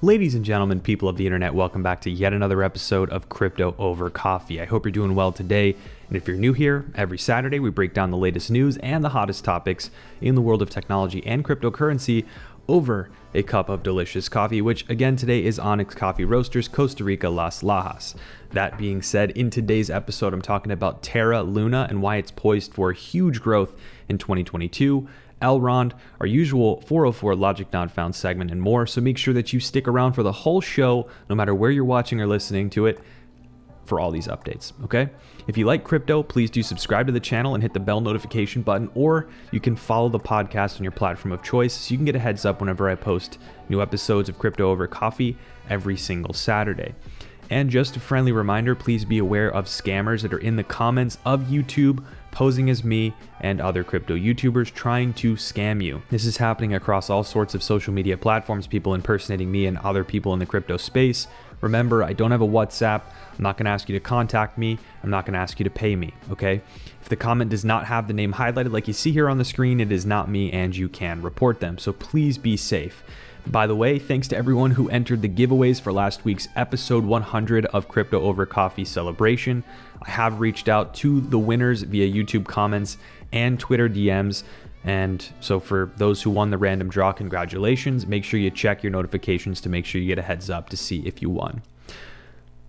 Ladies and gentlemen, people of the internet, welcome back to yet another episode of Crypto Over Coffee. I hope you're doing well today. And if you're new here, every Saturday we break down the latest news and the hottest topics in the world of technology and cryptocurrency over a cup of delicious coffee, which again today is Onyx Coffee Roasters, Costa Rica, Las Lajas. That being said, in today's episode, I'm talking about Terra Luna and why it's poised for huge growth in 2022 Elrond, our usual 404 Logic Not Found segment, and more. So make sure that you stick around for the whole show, no matter where you're watching or listening to it, for all these updates, okay? If you like crypto, please do subscribe to the channel and hit the bell notification button, or you can follow the podcast on your platform of choice so you can get a heads up whenever I post new episodes of Crypto Over Coffee every single Saturday. And just a friendly reminder please be aware of scammers that are in the comments of YouTube posing as me and other crypto YouTubers trying to scam you. This is happening across all sorts of social media platforms, people impersonating me and other people in the crypto space. Remember, I don't have a WhatsApp. I'm not going to ask you to contact me. I'm not going to ask you to pay me, okay? If the comment does not have the name highlighted like you see here on the screen, it is not me and you can report them. So please be safe. By the way, thanks to everyone who entered the giveaways for last week's episode 100 of Crypto Over Coffee celebration. I have reached out to the winners via YouTube comments and Twitter DMs. And so, for those who won the random draw, congratulations. Make sure you check your notifications to make sure you get a heads up to see if you won.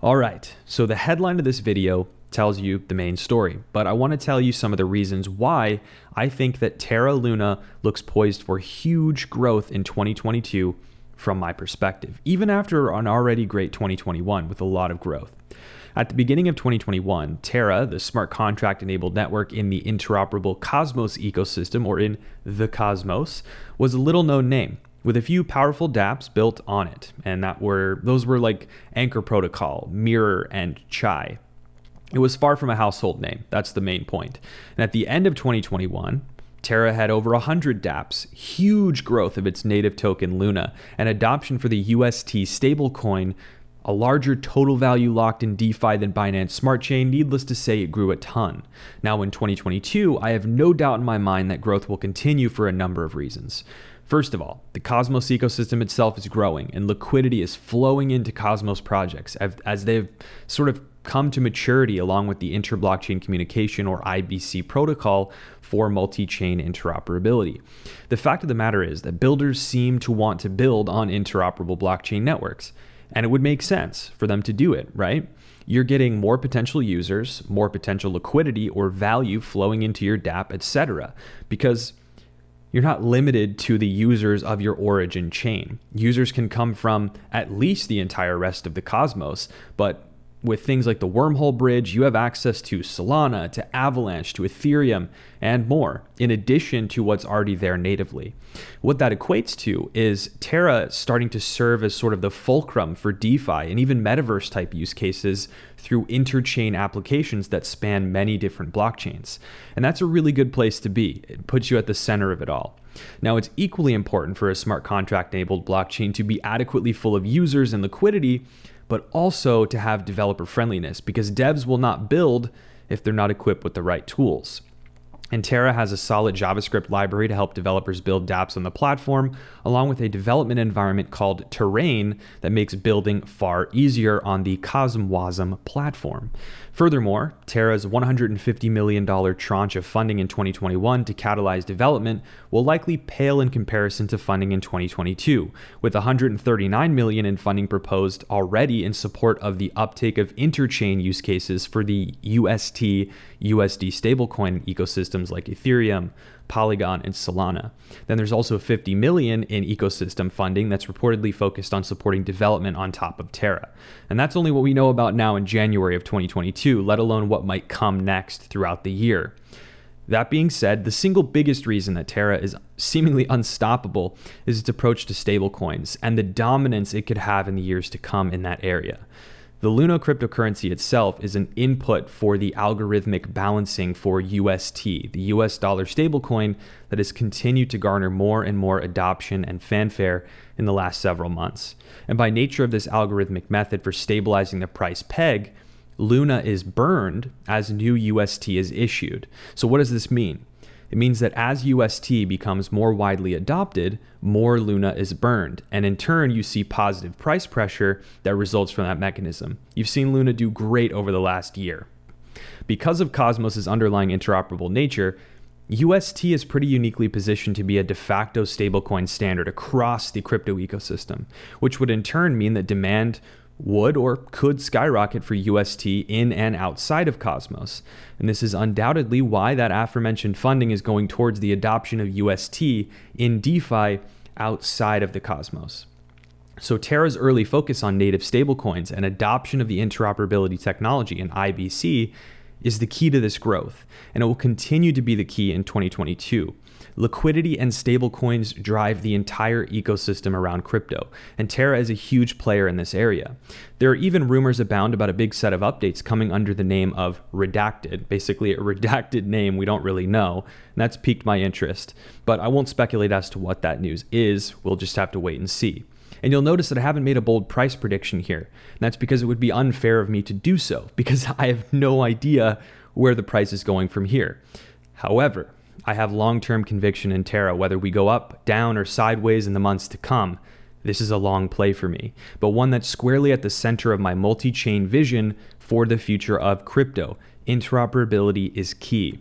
All right, so the headline of this video tells you the main story, but I want to tell you some of the reasons why I think that Terra Luna looks poised for huge growth in 2022 from my perspective, even after an already great 2021 with a lot of growth. At the beginning of 2021, Terra, the smart contract enabled network in the interoperable Cosmos ecosystem, or in the Cosmos, was a little known name with a few powerful dApps built on it. And that were those were like Anchor Protocol, Mirror, and Chai. It was far from a household name. That's the main point. And at the end of 2021, Terra had over 100 dApps, huge growth of its native token Luna, and adoption for the UST stablecoin, a larger total value locked in DeFi than Binance Smart Chain. Needless to say, it grew a ton. Now, in 2022, I have no doubt in my mind that growth will continue for a number of reasons. First of all, the Cosmos ecosystem itself is growing and liquidity is flowing into Cosmos projects as they've sort of come to maturity along with the Inter Blockchain communication or IBC protocol for multi chain interoperability. The fact of the matter is that builders seem to want to build on interoperable blockchain networks, and it would make sense for them to do it, right? You're getting more potential users, more potential liquidity or value flowing into your dApp, etc. Because you're not limited to the users of your origin chain. Users can come from at least the entire rest of the cosmos, but with things like the Wormhole Bridge, you have access to Solana, to Avalanche, to Ethereum, and more, in addition to what's already there natively. What that equates to is Terra starting to serve as sort of the fulcrum for DeFi and even metaverse type use cases through interchain applications that span many different blockchains. And that's a really good place to be. It puts you at the center of it all. Now, it's equally important for a smart contract enabled blockchain to be adequately full of users and liquidity but also to have developer friendliness because devs will not build if they're not equipped with the right tools. And Terra has a solid JavaScript library to help developers build dApps on the platform, along with a development environment called Terrain that makes building far easier on the CosmWasm platform. Furthermore, Terra's $150 million tranche of funding in 2021 to catalyze development will likely pale in comparison to funding in 2022, with $139 million in funding proposed already in support of the uptake of interchain use cases for the UST USD stablecoin ecosystems like Ethereum, Polygon, and Solana. Then there's also 50 million in ecosystem funding that's reportedly focused on supporting development on top of Terra. And that's only what we know about now in January of 2022, let alone what might come next throughout the year. That being said, the single biggest reason that Terra is seemingly unstoppable is its approach to stablecoins and the dominance it could have in the years to come in that area. The Luna cryptocurrency itself is an input for the algorithmic balancing for UST, the US dollar stablecoin that has continued to garner more and more adoption and fanfare in the last several months. And by nature of this algorithmic method for stabilizing the price peg, Luna is burned as new UST is issued. So, what does this mean? It means that as UST becomes more widely adopted, more Luna is burned, and in turn, you see positive price pressure that results from that mechanism. You've seen Luna do great over the last year. Because of Cosmos's underlying interoperable nature, UST is pretty uniquely positioned to be a de facto stablecoin standard across the crypto ecosystem, which would in turn mean that demand would or could skyrocket for UST in and outside of Cosmos. And this is undoubtedly why that aforementioned funding is going towards the adoption of UST in DeFi outside of the Cosmos. So Terra's early focus on native stablecoins and adoption of the interoperability technology in IBC is the key to this growth, and it will continue to be the key in 2022. Liquidity and stablecoins drive the entire ecosystem around crypto, and Terra is a huge player in this area. There are even rumors abound about a big set of updates coming under the name of Redacted, basically a redacted name we don't really know, and that's piqued my interest. But I won't speculate as to what that news is, we'll just have to wait and see. And you'll notice that I haven't made a bold price prediction here. And that's because it would be unfair of me to do so, because I have no idea where the price is going from here. However, I have long term conviction in Terra, whether we go up, down, or sideways in the months to come. This is a long play for me, but one that's squarely at the center of my multi chain vision for the future of crypto. Interoperability is key.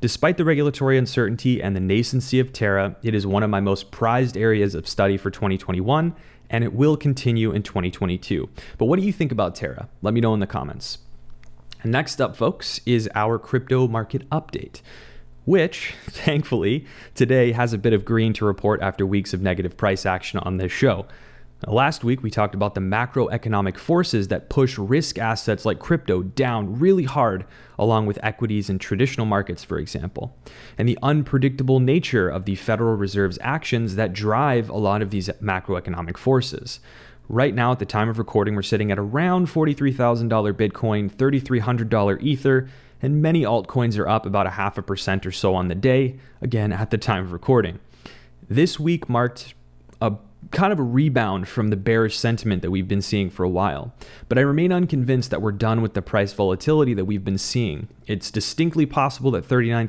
Despite the regulatory uncertainty and the nascency of Terra, it is one of my most prized areas of study for 2021, and it will continue in 2022. But what do you think about Terra? Let me know in the comments. Next up, folks, is our crypto market update which, thankfully, today has a bit of green to report after weeks of negative price action on this show. Last week, we talked about the macroeconomic forces that push risk assets like crypto down really hard, along with equities and traditional markets, for example, and the unpredictable nature of the Federal Reserve's actions that drive a lot of these macroeconomic forces. Right now, at the time of recording, we're sitting at around $43,000 Bitcoin, $3,300 Ether, and many altcoins are up about a half a percent or so on the day, again at the time of recording. This week marked a kind of a rebound from the bearish sentiment that we've been seeing for a while. But I remain unconvinced that we're done with the price volatility that we've been seeing. It's distinctly possible that $39,000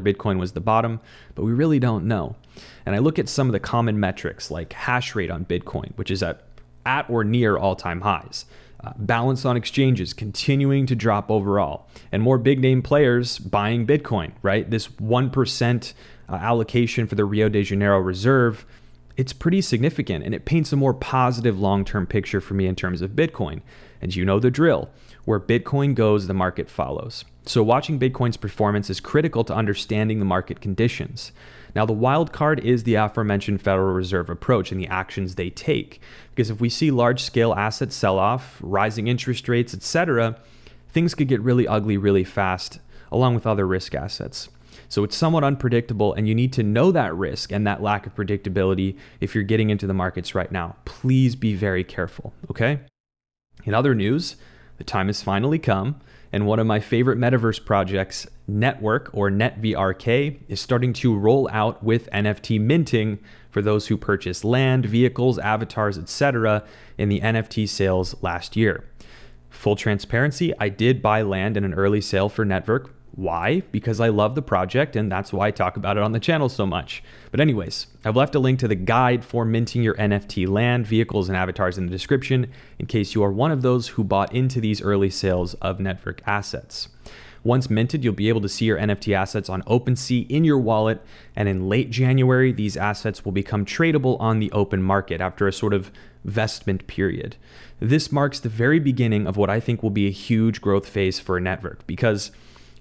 Bitcoin was the bottom, but we really don't know. And I look at some of the common metrics like hash rate on Bitcoin, which is at at or near all-time highs. Uh, balance on exchanges continuing to drop overall, and more big name players buying Bitcoin, right? This 1% uh, allocation for the Rio de Janeiro reserve, it's pretty significant and it paints a more positive long term picture for me in terms of Bitcoin. And you know the drill where Bitcoin goes, the market follows. So, watching Bitcoin's performance is critical to understanding the market conditions. Now, the wild card is the aforementioned Federal Reserve approach and the actions they take. Because if we see large scale asset sell off, rising interest rates, etc., things could get really ugly really fast, along with other risk assets. So it's somewhat unpredictable, and you need to know that risk and that lack of predictability if you're getting into the markets right now. Please be very careful, okay? In other news, the time has finally come and one of my favorite metaverse projects, Network or NetVRK, is starting to roll out with NFT minting for those who purchased land, vehicles, avatars, etc. in the NFT sales last year. Full transparency, I did buy land in an early sale for Network why? Because I love the project and that's why I talk about it on the channel so much. But, anyways, I've left a link to the guide for minting your NFT land, vehicles, and avatars in the description in case you are one of those who bought into these early sales of Network assets. Once minted, you'll be able to see your NFT assets on OpenSea in your wallet, and in late January, these assets will become tradable on the open market after a sort of vestment period. This marks the very beginning of what I think will be a huge growth phase for a network because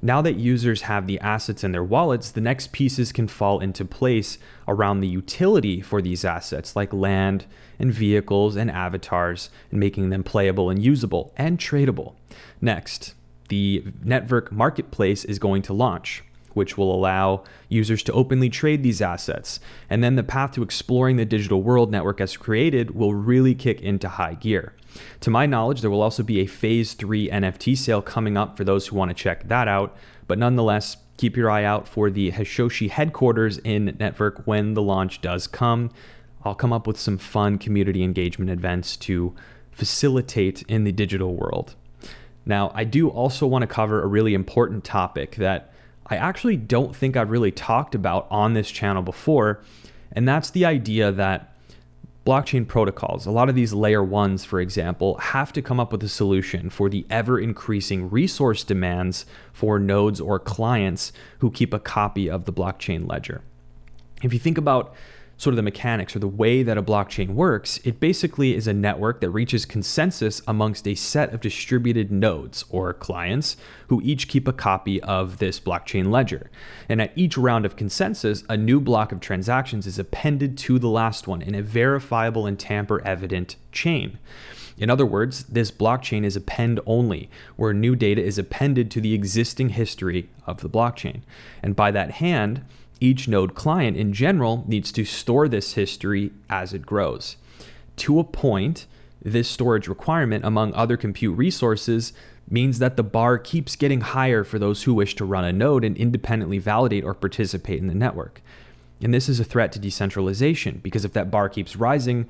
now that users have the assets in their wallets, the next pieces can fall into place around the utility for these assets, like land and vehicles and avatars, and making them playable and usable and tradable. Next, the Network Marketplace is going to launch which will allow users to openly trade these assets. And then the path to exploring the digital world Network has created will really kick into high gear. To my knowledge, there will also be a phase three NFT sale coming up for those who want to check that out. But nonetheless, keep your eye out for the Hashoshi headquarters in Network when the launch does come. I'll come up with some fun community engagement events to facilitate in the digital world. Now, I do also want to cover a really important topic that I actually don't think I've really talked about on this channel before. And that's the idea that blockchain protocols, a lot of these layer ones, for example, have to come up with a solution for the ever increasing resource demands for nodes or clients who keep a copy of the blockchain ledger. If you think about sort of the mechanics or the way that a blockchain works, it basically is a network that reaches consensus amongst a set of distributed nodes or clients who each keep a copy of this blockchain ledger. And at each round of consensus, a new block of transactions is appended to the last one in a verifiable and tamper evident chain. In other words, this blockchain is append only, where new data is appended to the existing history of the blockchain. And by that hand, each node client in general needs to store this history as it grows. To a point, this storage requirement, among other compute resources, means that the bar keeps getting higher for those who wish to run a node and independently validate or participate in the network. And this is a threat to decentralization because if that bar keeps rising,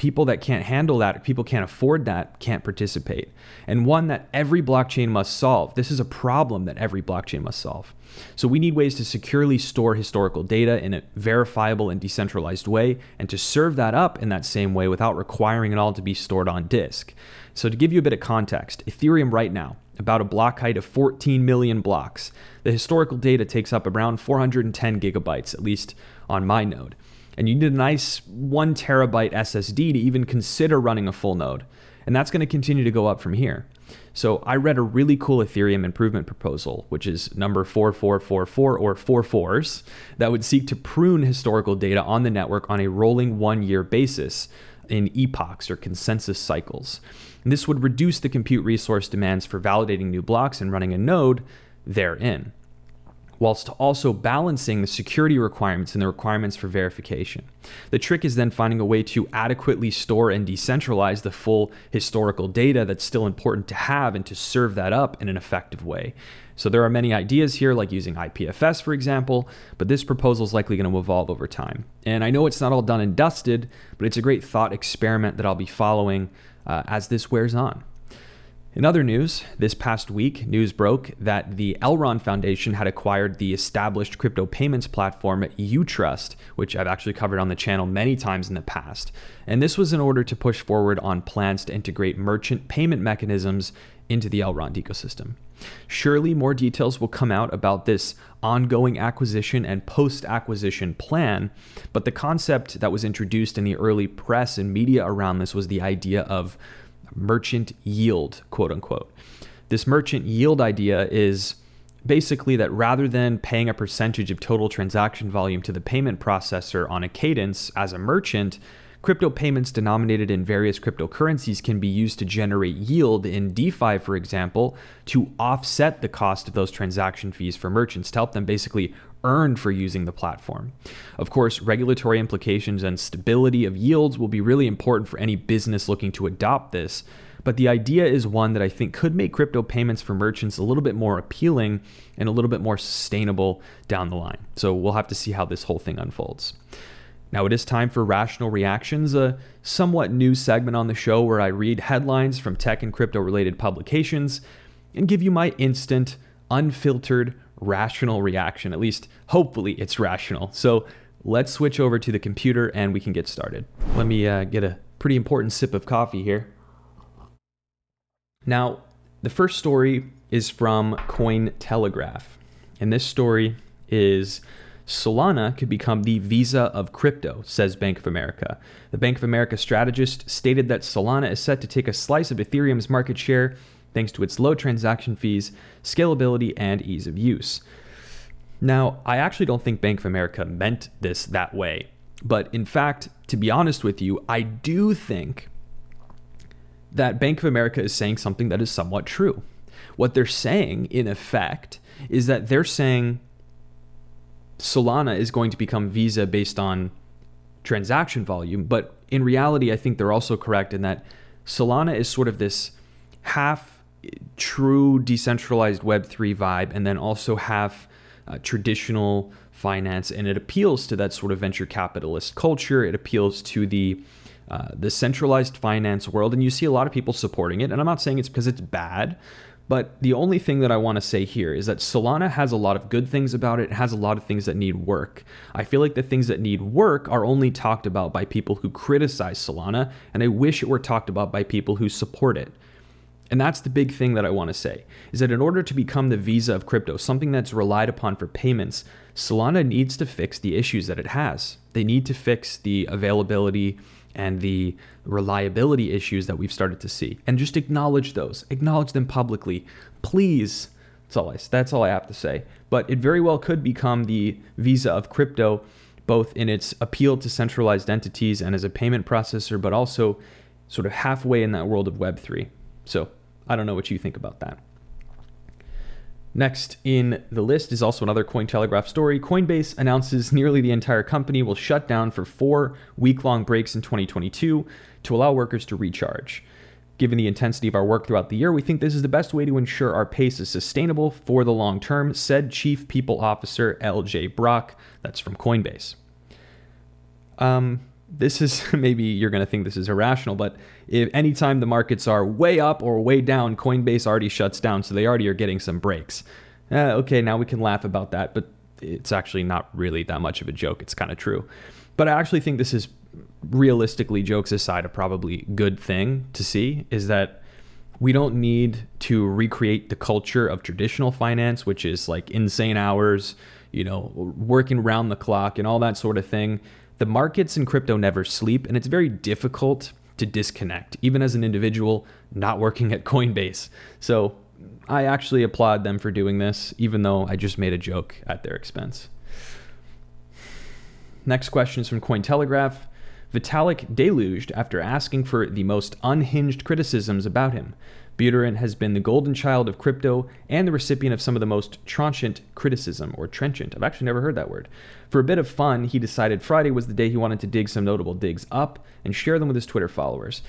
people that can't handle that, people can't afford that, can't participate. And one that every blockchain must solve. This is a problem that every blockchain must solve. So we need ways to securely store historical data in a verifiable and decentralized way, and to serve that up in that same way without requiring it all to be stored on disk. So to give you a bit of context, Ethereum right now, about a block height of 14 million blocks. The historical data takes up around 410 gigabytes, at least on my node and you need a nice one terabyte SSD to even consider running a full node. And that's going to continue to go up from here. So I read a really cool Ethereum improvement proposal, which is number 4444 or four fours, that would seek to prune historical data on the network on a rolling one year basis in epochs or consensus cycles. And this would reduce the compute resource demands for validating new blocks and running a node therein whilst also balancing the security requirements and the requirements for verification. The trick is then finding a way to adequately store and decentralize the full historical data that's still important to have and to serve that up in an effective way. So there are many ideas here, like using IPFS, for example, but this proposal is likely going to evolve over time. And I know it's not all done and dusted, but it's a great thought experiment that I'll be following uh, as this wears on. In other news, this past week, news broke that the Elrond Foundation had acquired the established crypto payments platform Utrust, which I've actually covered on the channel many times in the past. And this was in order to push forward on plans to integrate merchant payment mechanisms into the Elrond ecosystem. Surely more details will come out about this ongoing acquisition and post acquisition plan, but the concept that was introduced in the early press and media around this was the idea of merchant yield, quote unquote. This merchant yield idea is basically that rather than paying a percentage of total transaction volume to the payment processor on a cadence as a merchant, crypto payments denominated in various cryptocurrencies can be used to generate yield in DeFi, for example, to offset the cost of those transaction fees for merchants to help them basically earn for using the platform. Of course, regulatory implications and stability of yields will be really important for any business looking to adopt this. But the idea is one that I think could make crypto payments for merchants a little bit more appealing and a little bit more sustainable down the line. So we'll have to see how this whole thing unfolds. Now it is time for Rational Reactions, a somewhat new segment on the show where I read headlines from tech and crypto related publications and give you my instant, unfiltered rational reaction. At least, hopefully, it's rational. So let's switch over to the computer and we can get started. Let me uh, get a pretty important sip of coffee here. Now, the first story is from Cointelegraph. And this story is Solana could become the Visa of crypto, says Bank of America. The Bank of America strategist stated that Solana is set to take a slice of Ethereum's market share thanks to its low transaction fees, scalability, and ease of use. Now, I actually don't think Bank of America meant this that way. But in fact, to be honest with you, I do think that Bank of America is saying something that is somewhat true. What they're saying, in effect, is that they're saying Solana is going to become Visa based on transaction volume. But in reality, I think they're also correct in that Solana is sort of this half true decentralized Web3 vibe and then also have uh, traditional finance. And it appeals to that sort of venture capitalist culture. It appeals to the uh, the centralized finance world, and you see a lot of people supporting it. And I'm not saying it's because it's bad, But the only thing that I want to say here is that Solana has a lot of good things about it, it has a lot of things that need work. I feel like the things that need work are only talked about by people who criticize Solana, and I wish it were talked about by people who support it. And that's the big thing that I want to say is that in order to become the Visa of crypto, something that's relied upon for payments, Solana needs to fix the issues that it has. They need to fix the availability and the reliability issues that we've started to see. And just acknowledge those acknowledge them publicly. Please that's all I, that's all I have to say. But it very well could become the visa of crypto both in its appeal to centralized entities and as a payment processor but also sort of halfway in that world of web3 so i don't know what you think about that Next in the list is also another Cointelegraph story. Coinbase announces nearly the entire company will shut down for four week long breaks in 2022 to allow workers to recharge. Given the intensity of our work throughout the year, we think this is the best way to ensure our pace is sustainable for the long term, said Chief People Officer LJ Brock. That's from Coinbase. Um, this is maybe you're going to think this is irrational, but if anytime the markets are way up or way down, Coinbase already shuts down, so they already are getting some breaks. Uh, okay, now we can laugh about that, but it's actually not really that much of a joke. It's kind of true. But I actually think this is realistically, jokes aside, a probably good thing to see is that we don't need to recreate the culture of traditional finance, which is like insane hours, you know, working round the clock and all that sort of thing the markets in crypto never sleep, and it's very difficult to disconnect, even as an individual not working at Coinbase. So I actually applaud them for doing this, even though I just made a joke at their expense. Next question is from Cointelegraph. Vitalik deluged after asking for the most unhinged criticisms about him. Buterin has been the golden child of crypto and the recipient of some of the most trenchant criticism, or trenchant. I've actually never heard that word. For a bit of fun, he decided Friday was the day he wanted to dig some notable digs up and share them with his Twitter followers.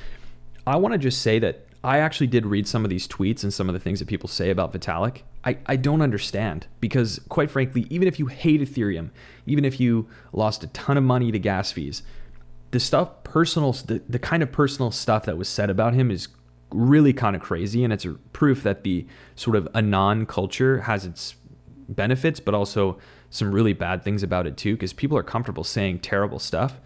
I want to just say that I actually did read some of these tweets and some of the things that people say about Vitalik. I, I don't understand because, quite frankly, even if you hate Ethereum, even if you lost a ton of money to gas fees, the stuff personal, the, the kind of personal stuff that was said about him is really kind of crazy. And it's a proof that the sort of Anon culture has its benefits, but also some really bad things about it too, because people are comfortable saying terrible stuff.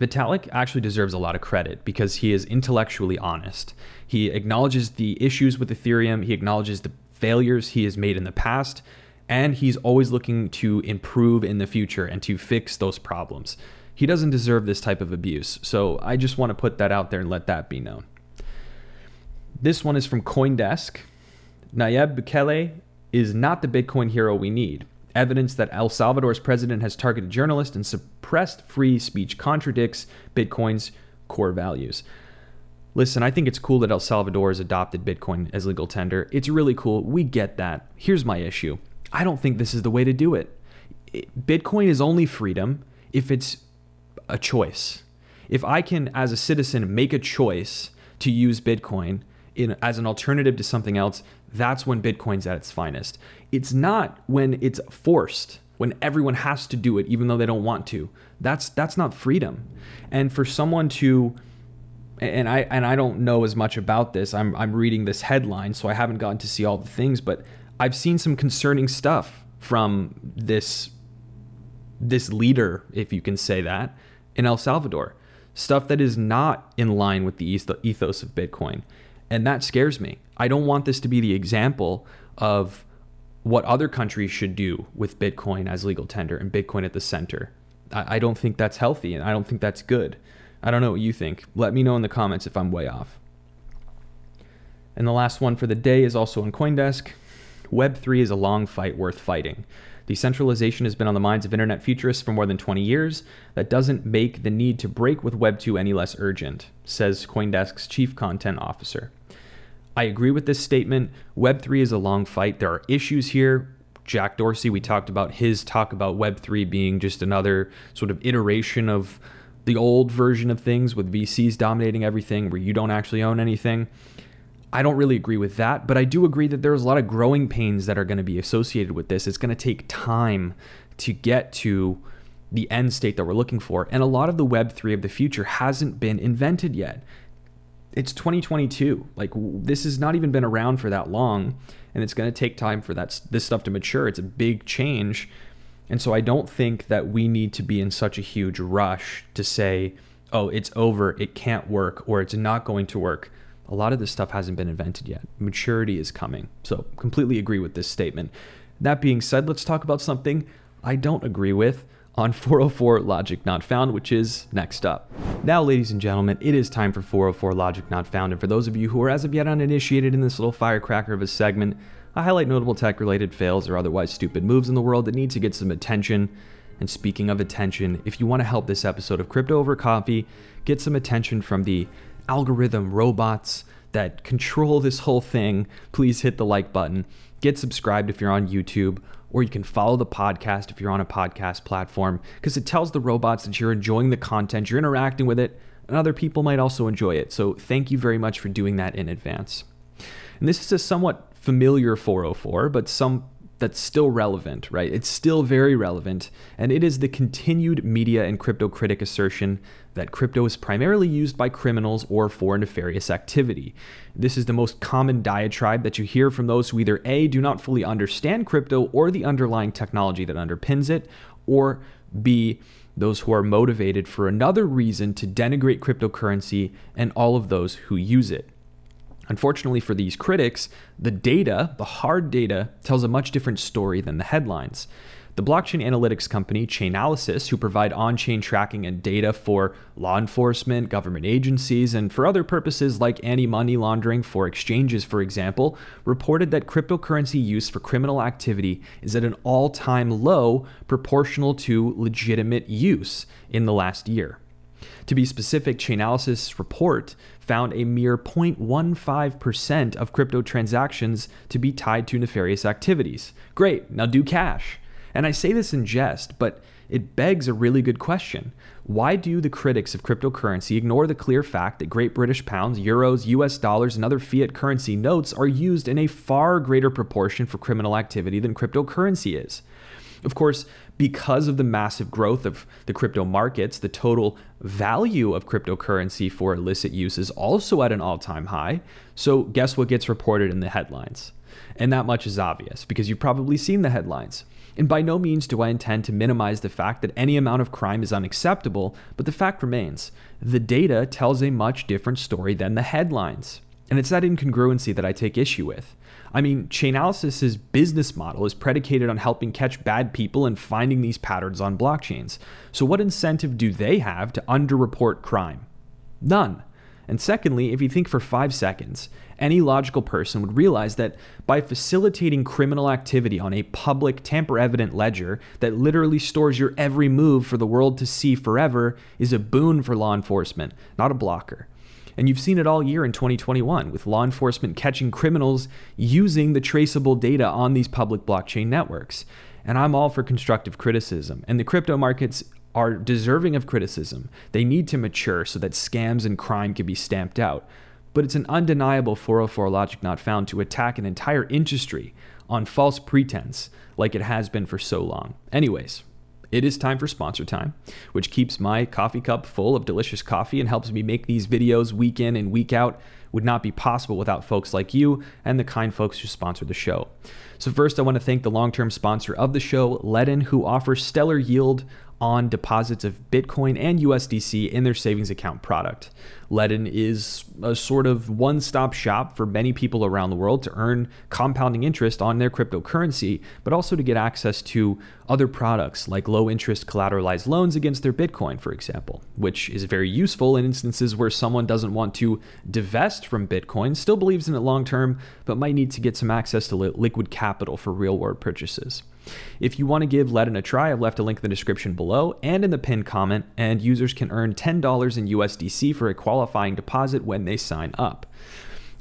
Vitalik actually deserves a lot of credit because he is intellectually honest. He acknowledges the issues with Ethereum, he acknowledges the failures he has made in the past, and he's always looking to improve in the future and to fix those problems. He doesn't deserve this type of abuse. So I just want to put that out there and let that be known. This one is from Coindesk. Nayib Bukele is not the Bitcoin hero we need. Evidence that El Salvador's president has targeted journalists and suppressed free speech contradicts Bitcoin's core values. Listen, I think it's cool that El Salvador has adopted Bitcoin as legal tender. It's really cool. We get that. Here's my issue I don't think this is the way to do it. Bitcoin is only freedom if it's a choice. If I can, as a citizen, make a choice to use Bitcoin in, as an alternative to something else, that's when Bitcoin's at its finest. It's not when it's forced, when everyone has to do it even though they don't want to. That's that's not freedom. And for someone to and I and I don't know as much about this. I'm I'm reading this headline, so I haven't gotten to see all the things, but I've seen some concerning stuff from this this leader, if you can say that, in El Salvador. Stuff that is not in line with the ethos of Bitcoin. And that scares me. I don't want this to be the example of what other countries should do with Bitcoin as legal tender and Bitcoin at the center. I, I don't think that's healthy and I don't think that's good. I don't know what you think. Let me know in the comments if I'm way off. And the last one for the day is also on Coindesk. Web3 is a long fight worth fighting. Decentralization has been on the minds of internet futurists for more than 20 years. That doesn't make the need to break with Web 2 any less urgent, says Coindesk's chief content officer. I agree with this statement. Web3 is a long fight. There are issues here. Jack Dorsey, we talked about his talk about Web3 being just another sort of iteration of the old version of things with VCs dominating everything where you don't actually own anything. I don't really agree with that, but I do agree that there's a lot of growing pains that are going to be associated with this. It's going to take time to get to the end state that we're looking for. And a lot of the Web3 of the future hasn't been invented yet it's 2022. Like this has not even been around for that long, and it's going to take time for that this stuff to mature. It's a big change, and so I don't think that we need to be in such a huge rush to say, "Oh, it's over. It can't work," or "It's not going to work." A lot of this stuff hasn't been invented yet. Maturity is coming. So, completely agree with this statement. That being said, let's talk about something I don't agree with on 404 Logic Not Found, which is next up. Now, ladies and gentlemen, it is time for 404 Logic Not Found. And for those of you who are as of yet uninitiated in this little firecracker of a segment, I highlight notable tech related fails or otherwise stupid moves in the world that need to get some attention. And speaking of attention, if you want to help this episode of Crypto Over Coffee get some attention from the algorithm robots that control this whole thing, please hit the like button. Get subscribed if you're on YouTube or you can follow the podcast if you're on a podcast platform because it tells the robots that you're enjoying the content, you're interacting with it, and other people might also enjoy it. So thank you very much for doing that in advance. And this is a somewhat familiar 404, but some that's still relevant, right? It's still very relevant, and it is the continued media and crypto critic assertion that crypto is primarily used by criminals or for nefarious activity. This is the most common diatribe that you hear from those who either A, do not fully understand crypto or the underlying technology that underpins it, or B, those who are motivated for another reason to denigrate cryptocurrency and all of those who use it. Unfortunately for these critics, the data, the hard data, tells a much different story than the headlines. The blockchain analytics company Chainalysis, who provide on chain tracking and data for law enforcement, government agencies, and for other purposes like anti money laundering for exchanges, for example, reported that cryptocurrency use for criminal activity is at an all time low proportional to legitimate use in the last year. To be specific, Chainalysis report found a mere 0.15% of crypto transactions to be tied to nefarious activities. Great, now do cash. And I say this in jest, but it begs a really good question. Why do the critics of cryptocurrency ignore the clear fact that Great British pounds, euros, US dollars, and other fiat currency notes are used in a far greater proportion for criminal activity than cryptocurrency is? Of course, because of the massive growth of the crypto markets, the total value of cryptocurrency for illicit use is also at an all time high. So, guess what gets reported in the headlines? And that much is obvious because you've probably seen the headlines. And by no means do I intend to minimize the fact that any amount of crime is unacceptable, but the fact remains the data tells a much different story than the headlines. And it's that incongruency that I take issue with. I mean, Chainalysis' business model is predicated on helping catch bad people and finding these patterns on blockchains. So, what incentive do they have to underreport crime? None. And secondly, if you think for five seconds, any logical person would realize that by facilitating criminal activity on a public, tamper evident ledger that literally stores your every move for the world to see forever is a boon for law enforcement, not a blocker. And you've seen it all year in 2021 with law enforcement catching criminals using the traceable data on these public blockchain networks. And I'm all for constructive criticism. And the crypto markets are deserving of criticism. They need to mature so that scams and crime can be stamped out. But it's an undeniable 404 logic not found to attack an entire industry on false pretense like it has been for so long. Anyways, it is time for sponsor time, which keeps my coffee cup full of delicious coffee and helps me make these videos week in and week out. Would not be possible without folks like you and the kind folks who sponsor the show. So, first, I want to thank the long term sponsor of the show, Ledn, who offers stellar yield on deposits of Bitcoin and USDC in their savings account product. Ledn is a sort of one stop shop for many people around the world to earn compounding interest on their cryptocurrency, but also to get access to other products like low interest collateralized loans against their Bitcoin, for example, which is very useful in instances where someone doesn't want to divest from Bitcoin, still believes in it long term, but might need to get some access to liquid capital for real world purchases. If you want to give Ledn a try, I've left a link in the description below and in the pinned comment, and users can earn $10 in USDC for a qualifying deposit when they sign up.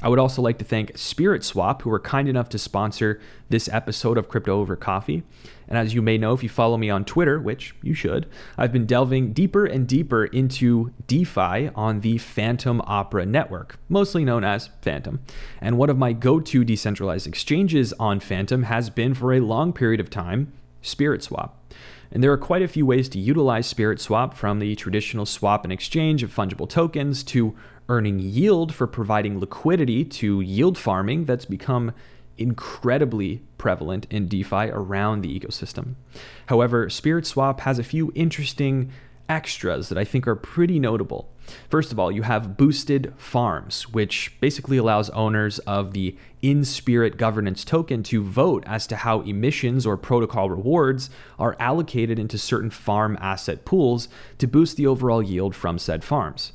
I would also like to thank Spirit Swap, who were kind enough to sponsor this episode of Crypto Over Coffee. And as you may know, if you follow me on Twitter, which you should, I've been delving deeper and deeper into DeFi on the Fantom Opera network, mostly known as Fantom. And one of my go to decentralized exchanges on Fantom has been for a long period of time Spirit Swap. And there are quite a few ways to utilize Spirit Swap from the traditional swap and exchange of fungible tokens to earning yield for providing liquidity to yield farming that's become incredibly prevalent in DeFi around the ecosystem. However, Spirit Swap has a few interesting extras that I think are pretty notable. First of all, you have boosted farms, which basically allows owners of the inSpirit governance token to vote as to how emissions or protocol rewards are allocated into certain farm asset pools to boost the overall yield from said farms.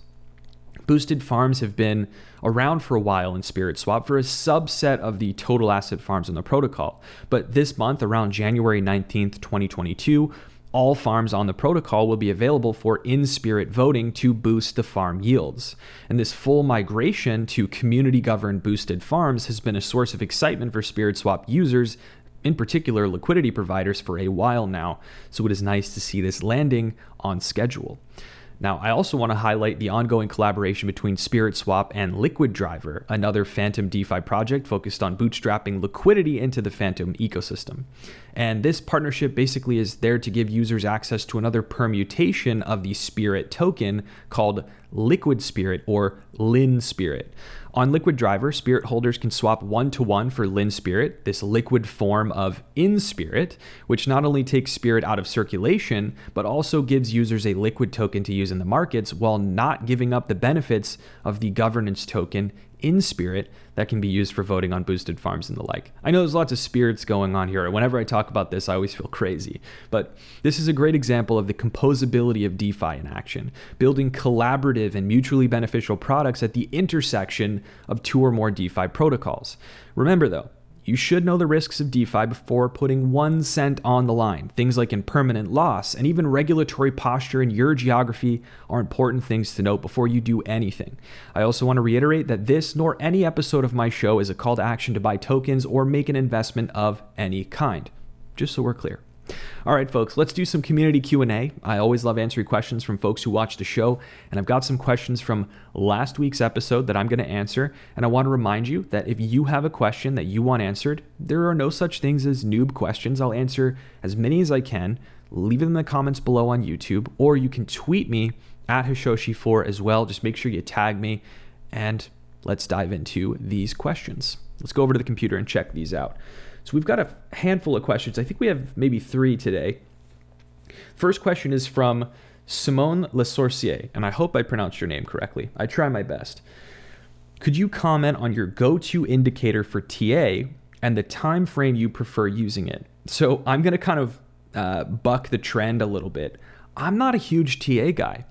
Boosted farms have been around for a while in Spirit Swap for a subset of the total asset farms in the protocol. But this month, around January 19th, 2022, all farms on the protocol will be available for inSpirit voting to boost the farm yields. And this full migration to community governed boosted farms has been a source of excitement for Spirit Swap users. In particular, liquidity providers for a while now. So it is nice to see this landing on schedule. Now, I also want to highlight the ongoing collaboration between Spirit Swap and Liquid Driver, another Fantom DeFi project focused on bootstrapping liquidity into the Fantom ecosystem. And this partnership basically is there to give users access to another permutation of the Spirit token called Liquid Spirit or linSpirit. On Liquid Driver, Spirit holders can swap one to one for linSpirit, this liquid form of inSpirit, which not only takes Spirit out of circulation, but also gives users a liquid token to use in the markets while not giving up the benefits of the governance token inSpirit that can be used for voting on boosted farms and the like. I know there's lots of spirits going on here. Whenever I talk about this, I always feel crazy. But this is a great example of the composability of DeFi in action, building collaborative and mutually beneficial products at the intersection of two or more DeFi protocols. Remember though, you should know the risks of DeFi before putting one cent on the line. Things like impermanent loss and even regulatory posture in your geography are important things to note before you do anything. I also want to reiterate that this nor any episode of my show is a call to action to buy tokens or make an investment of any kind. Just so we're clear. All right, folks, let's do some community Q&A. I always love answering questions from folks who watch the show, and I've got some questions from last week's episode that I'm going to answer, and I want to remind you that if you have a question that you want answered, there are no such things as noob questions. I'll answer as many as I can. Leave them in the comments below on YouTube, or you can tweet me at Hashoshi4 as well. Just make sure you tag me, and let's dive into these questions. Let's go over to the computer and check these out. So we've got a handful of questions. I think we have maybe three today. First question is from Simone Le Sorcier, and I hope I pronounced your name correctly. I try my best. Could you comment on your go-to indicator for TA and the time frame you prefer using it? So I'm going to kind of uh, buck the trend a little bit. I'm not a huge TA guy.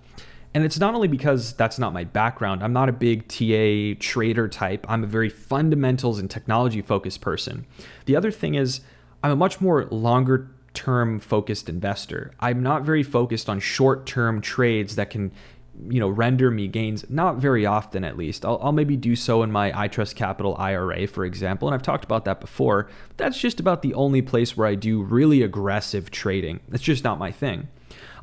And it's not only because that's not my background. I'm not a big TA trader type. I'm a very fundamentals and technology focused person. The other thing is, I'm a much more longer term focused investor. I'm not very focused on short term trades that can you know render me gains not very often at least I'll, I'll, maybe do so in my itrust capital ira for example and i've talked about that before that's just about the only place where i do really aggressive trading it's just not my thing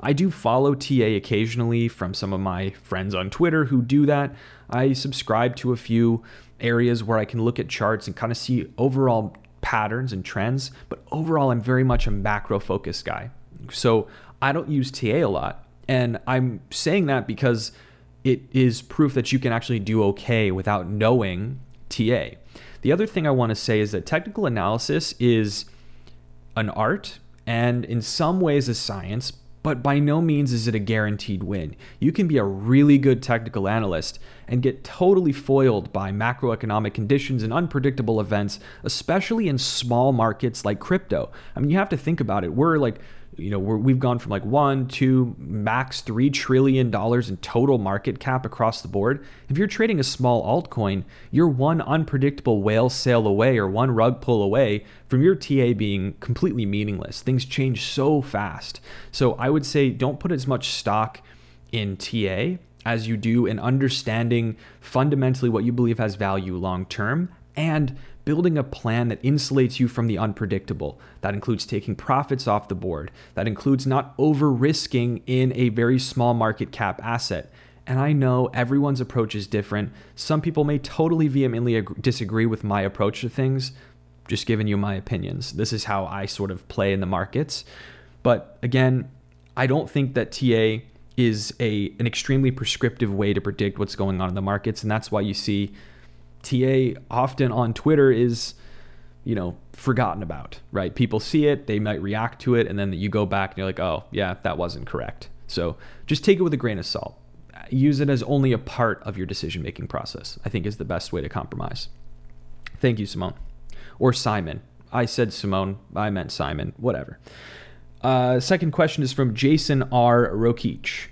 I do follow TA occasionally from some of my friends on Twitter who do that. I subscribe to a few areas where I can look at charts and kind of see overall patterns and trends, but overall, I'm very much a macro focused guy. So I don't use TA a lot. And I'm saying that because it is proof that you can actually do okay without knowing TA. The other thing I want to say is that technical analysis is an art and in some ways a science, but by no means is it a guaranteed win. You can be a really good technical analyst and get totally foiled by macroeconomic conditions and unpredictable events, especially in small markets like crypto. I mean, you have to think about it. We're like you know, we have gone from like one, two, max three trillion dollars in total market cap across the board. If you're trading a small altcoin, you're one unpredictable whale sail away or one rug pull away from your TA being completely meaningless. Things change so fast. So I would say don't put as much stock in TA as you do in understanding fundamentally what you believe has value long term and building a plan that insulates you from the unpredictable. That includes taking profits off the board. That includes not over risking in a very small market cap asset. And I know everyone's approach is different. Some people may totally vehemently disagree with my approach to things. Just giving you my opinions. This is how I sort of play in the markets. But again, I don't think that TA is a an extremely prescriptive way to predict what's going on in the markets, and that's why you see TA often on Twitter is you know forgotten about right? People see it they might react to it and then you go back and you're like oh yeah that wasn't correct. So just take it with a grain of salt. Use it as only a part of your decision making process i think is the best way to compromise. Thank you simone. Or simon. I said simone. I meant simon. Whatever. Uh, second question is from jason r. Rokich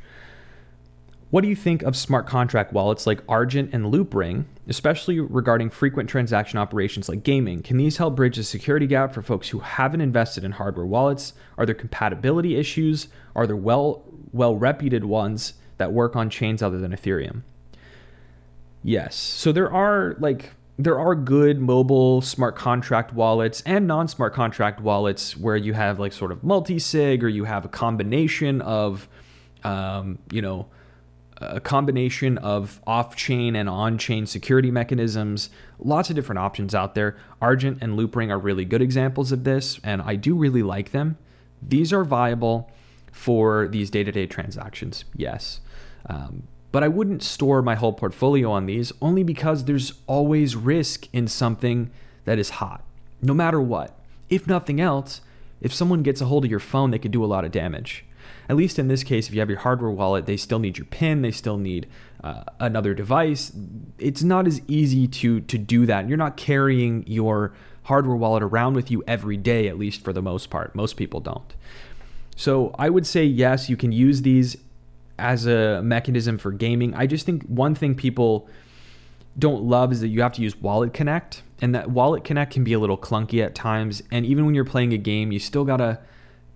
what do you think of smart contract wallets like Argent and Loopring, especially regarding frequent transaction operations like gaming? Can these help bridge the security gap for folks who haven't invested in hardware wallets? Are there compatibility issues? Are there well well reputed ones that work on chains other than Ethereum? Yes. So there are like there are good mobile smart contract wallets and non-smart contract wallets where you have like sort of multi-sig or you have a combination of um, you know a combination of off-chain and on-chain security mechanisms. Lots of different options out there. Argent and loopring are really good examples of this and i do really like them. These are viable for these day-to-day transactions yes. Um, but i wouldn't store my whole portfolio on these only because there's always risk in something that is hot no matter what. If nothing else if someone gets a hold of your phone they could do a lot of damage at least in this case, if you have your hardware wallet, they still need your PIN, they still need uh, another device. It's not as easy to to do that. You're not carrying your hardware wallet around with you every day, at least for the most part. Most people don't. So I would say yes, you can use these as a mechanism for gaming. I just think one thing people don't love is that you have to use Wallet Connect, and that Wallet Connect can be a little clunky at times. And even when you're playing a game, you still gotta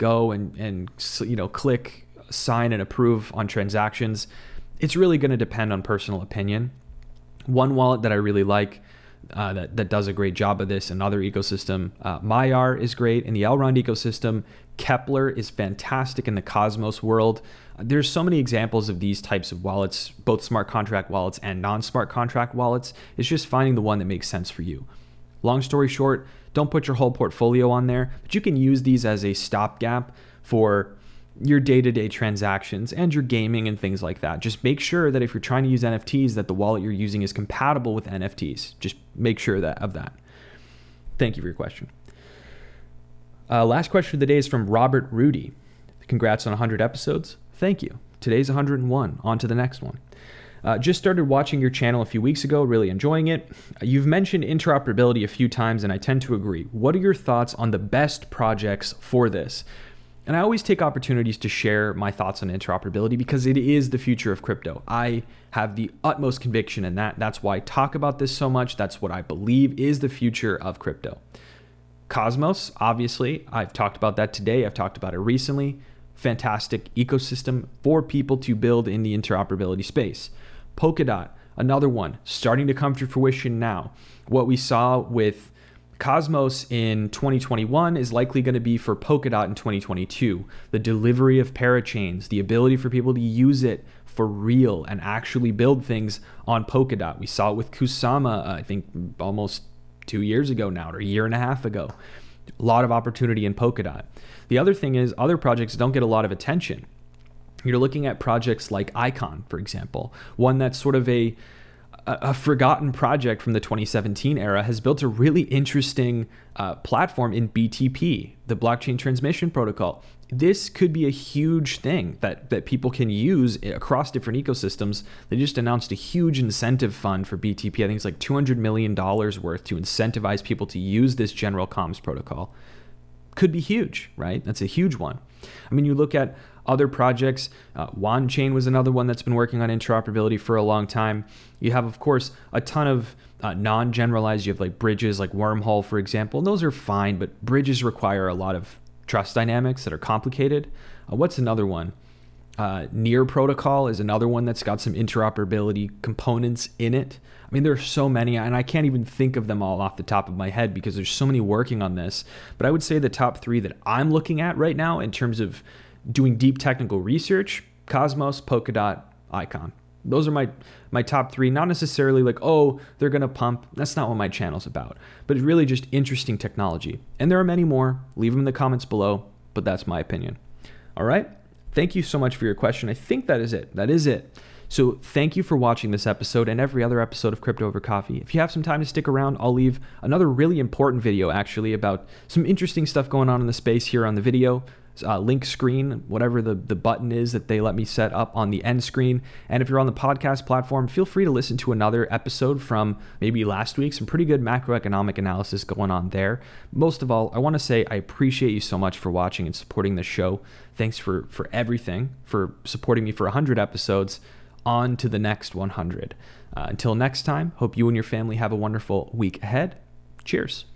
go and and you know click sign and approve on transactions. It's really going to depend on personal opinion. One wallet that I really like uh, that, that does a great job of this, another ecosystem, uh, Maiar is great in the Elrond ecosystem. Keplr is fantastic in the Cosmos world. There's so many examples of these types of wallets, both smart contract wallets and non smart contract wallets. It's just finding the one that makes sense for you. Long story short, don't put your whole portfolio on there, but you can use these as a stopgap for your day-to-day transactions and your gaming and things like that. Just make sure that if you're trying to use NFTs that the wallet you're using is compatible with NFTs. Just make sure that of that. Thank you for your question. Uh, last question of the day is from Robert Rudy. Congrats on 100 episodes. Thank you. Today's 101. On to the next one. Uh, just started watching your channel a few weeks ago, really enjoying it. You've mentioned interoperability a few times, and I tend to agree. What are your thoughts on the best projects for this? And I always take opportunities to share my thoughts on interoperability because it is the future of crypto. I have the utmost conviction in that. That's why I talk about this so much. That's what I believe is the future of crypto. Cosmos, obviously, I've talked about that today. I've talked about it recently. Fantastic ecosystem for people to build in the interoperability space. Polkadot, another one, starting to come to fruition now. What we saw with Cosmos in 2021 is likely going to be for Polkadot in 2022. The delivery of parachains, the ability for people to use it for real and actually build things on Polkadot. We saw it with Kusama, uh, I think almost two years ago now, or a year and a half ago. A lot of opportunity in Polkadot. The other thing is, other projects don't get a lot of attention. You're looking at projects like Icon, for example, one that's sort of a a, forgotten project from the 2017 era has built a really interesting uh, platform in BTP, the blockchain transmission protocol. This could be a huge thing that, that people can use across different ecosystems. They just announced a huge incentive fund for BTP. I think it's like $200 million worth to incentivize people to use this general comms protocol. Could be huge, right? That's a huge one. I mean, you look at other projects. Uh, Wanchain was another one that's been working on interoperability for a long time. You have, of course, a ton of uh, non generalized. You have like bridges, like Wormhole, for example. And those are fine, but bridges require a lot of trust dynamics that are complicated. Uh, what's another one? Uh, Near Protocol is another one that's got some interoperability components in it. I mean, there are so many, and I can't even think of them all off the top of my head because there's so many working on this. But I would say the top three that I'm looking at right now in terms of doing deep technical research, Cosmos, Polkadot, Icon. Those are my my top three. Not necessarily like, oh, they're gonna pump. That's not what my channel's about. But it's really just interesting technology. And there are many more. Leave them in the comments below. But that's my opinion. All right. thank you so much for your question. I think that is it. That is it. So thank you for watching this episode and every other episode of Crypto Over Coffee. If you have some time to stick around, I'll leave another really important video actually about some interesting stuff going on in the space here on the video uh, link screen, whatever the, the button is that they let me set up on the end screen. And if you're on the podcast platform, feel free to listen to another episode from maybe last week. Some pretty good macroeconomic analysis going on there. Most of all, I want to say I appreciate you so much for watching and supporting the show. Thanks for, for everything, for supporting me for 100 episodes. On to the next 100. Uh, until next time, hope you and your family have a wonderful week ahead. Cheers.